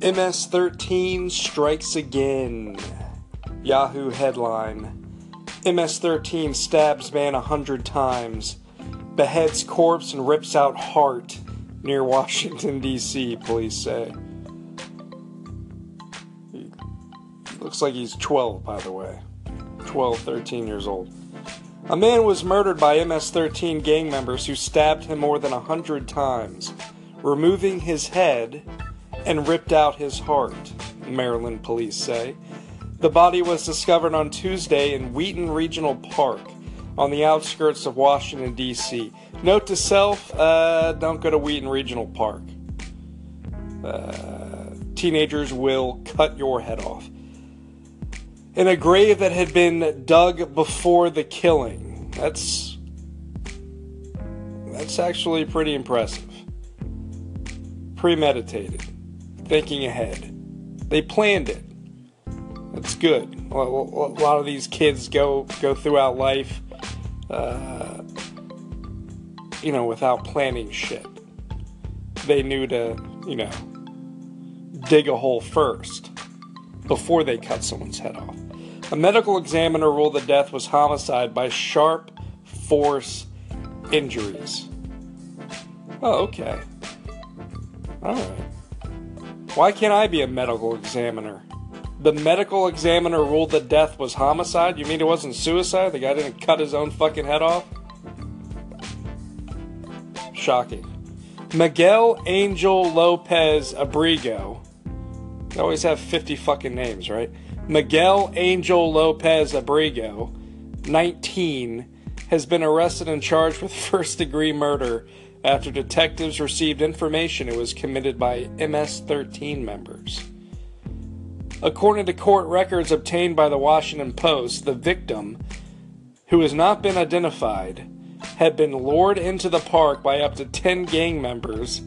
MS 13 strikes again. Yahoo headline MS 13 stabs man a hundred times, beheads corpse and rips out heart near Washington, D.C., police say. He looks like he's 12, by the way. 12, 13 years old. A man was murdered by MS 13 gang members who stabbed him more than a hundred times, removing his head and ripped out his heart, Maryland police say. The body was discovered on Tuesday in Wheaton Regional Park on the outskirts of Washington, D.C. Note to self uh, don't go to Wheaton Regional Park. Uh, teenagers will cut your head off. In a grave that had been dug before the killing. That's. That's actually pretty impressive. Premeditated thinking ahead. They planned it. That's good. A lot of these kids go go throughout life, uh, you know, without planning shit. They knew to, you know, dig a hole first before they cut someone's head off. A medical examiner ruled the death was homicide by sharp force injuries. Oh, okay. All right. Why can't I be a medical examiner? The medical examiner ruled the death was homicide? You mean it wasn't suicide? The guy didn't cut his own fucking head off? Shocking. Miguel Angel Lopez Abrigo. They always have 50 fucking names, right? Miguel Angel Lopez Abrigo, 19, has been arrested and charged with first degree murder after detectives received information it was committed by MS 13 members. According to court records obtained by the Washington Post, the victim, who has not been identified, had been lured into the park by up to 10 gang members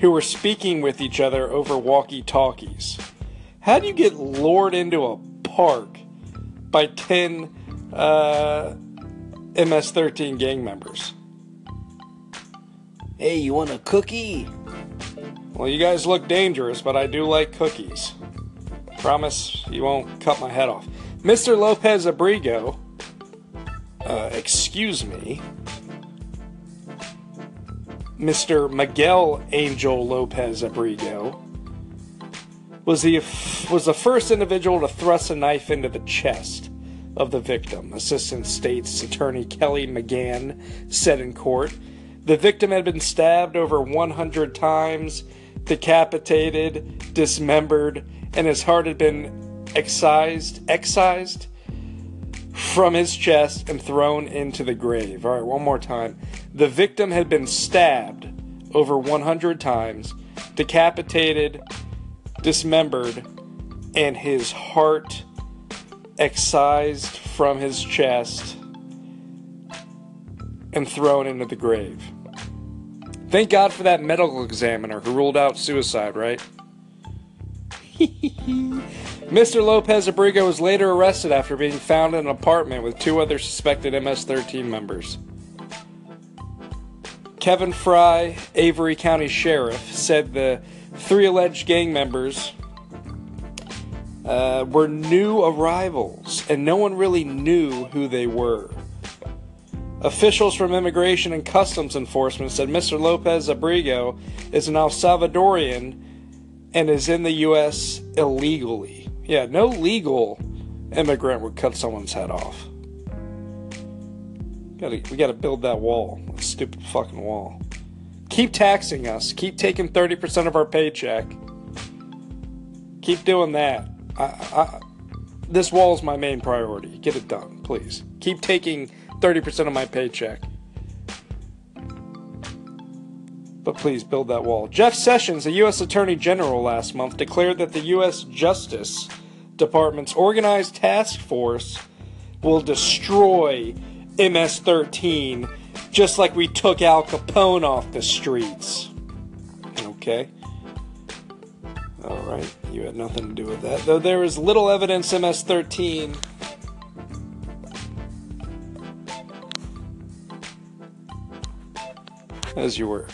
who were speaking with each other over walkie talkies. How do you get lured into a park by 10 uh, MS 13 gang members? Hey, you want a cookie? Well, you guys look dangerous, but I do like cookies. Promise you won't cut my head off. Mr. Lopez Abrigo, uh, excuse me, Mr. Miguel Angel Lopez Abrigo was the was the first individual to thrust a knife into the chest of the victim. Assistant State's Attorney Kelly McGann said in court. The victim had been stabbed over 100 times, decapitated, dismembered, and his heart had been excised, excised from his chest and thrown into the grave. All right, one more time. The victim had been stabbed over 100 times, decapitated, dismembered, and his heart excised from his chest and thrown into the grave. Thank God for that medical examiner who ruled out suicide, right? Mr. Lopez Abrigo was later arrested after being found in an apartment with two other suspected MS 13 members. Kevin Frye, Avery County Sheriff, said the three alleged gang members uh, were new arrivals and no one really knew who they were. Officials from Immigration and Customs Enforcement said Mr. Lopez Abrigo is an El Salvadorian and is in the U.S. illegally. Yeah, no legal immigrant would cut someone's head off. Gotta, we gotta build that wall. That stupid fucking wall. Keep taxing us. Keep taking 30% of our paycheck. Keep doing that. I, I, this wall is my main priority. Get it done, please. Keep taking 30% of my paycheck. But please build that wall. Jeff Sessions, the U.S. Attorney General, last month declared that the U.S. Justice Department's organized task force will destroy MS 13 just like we took Al Capone off the streets. Okay. Alright, you had nothing to do with that. Though there is little evidence MS 13 as you were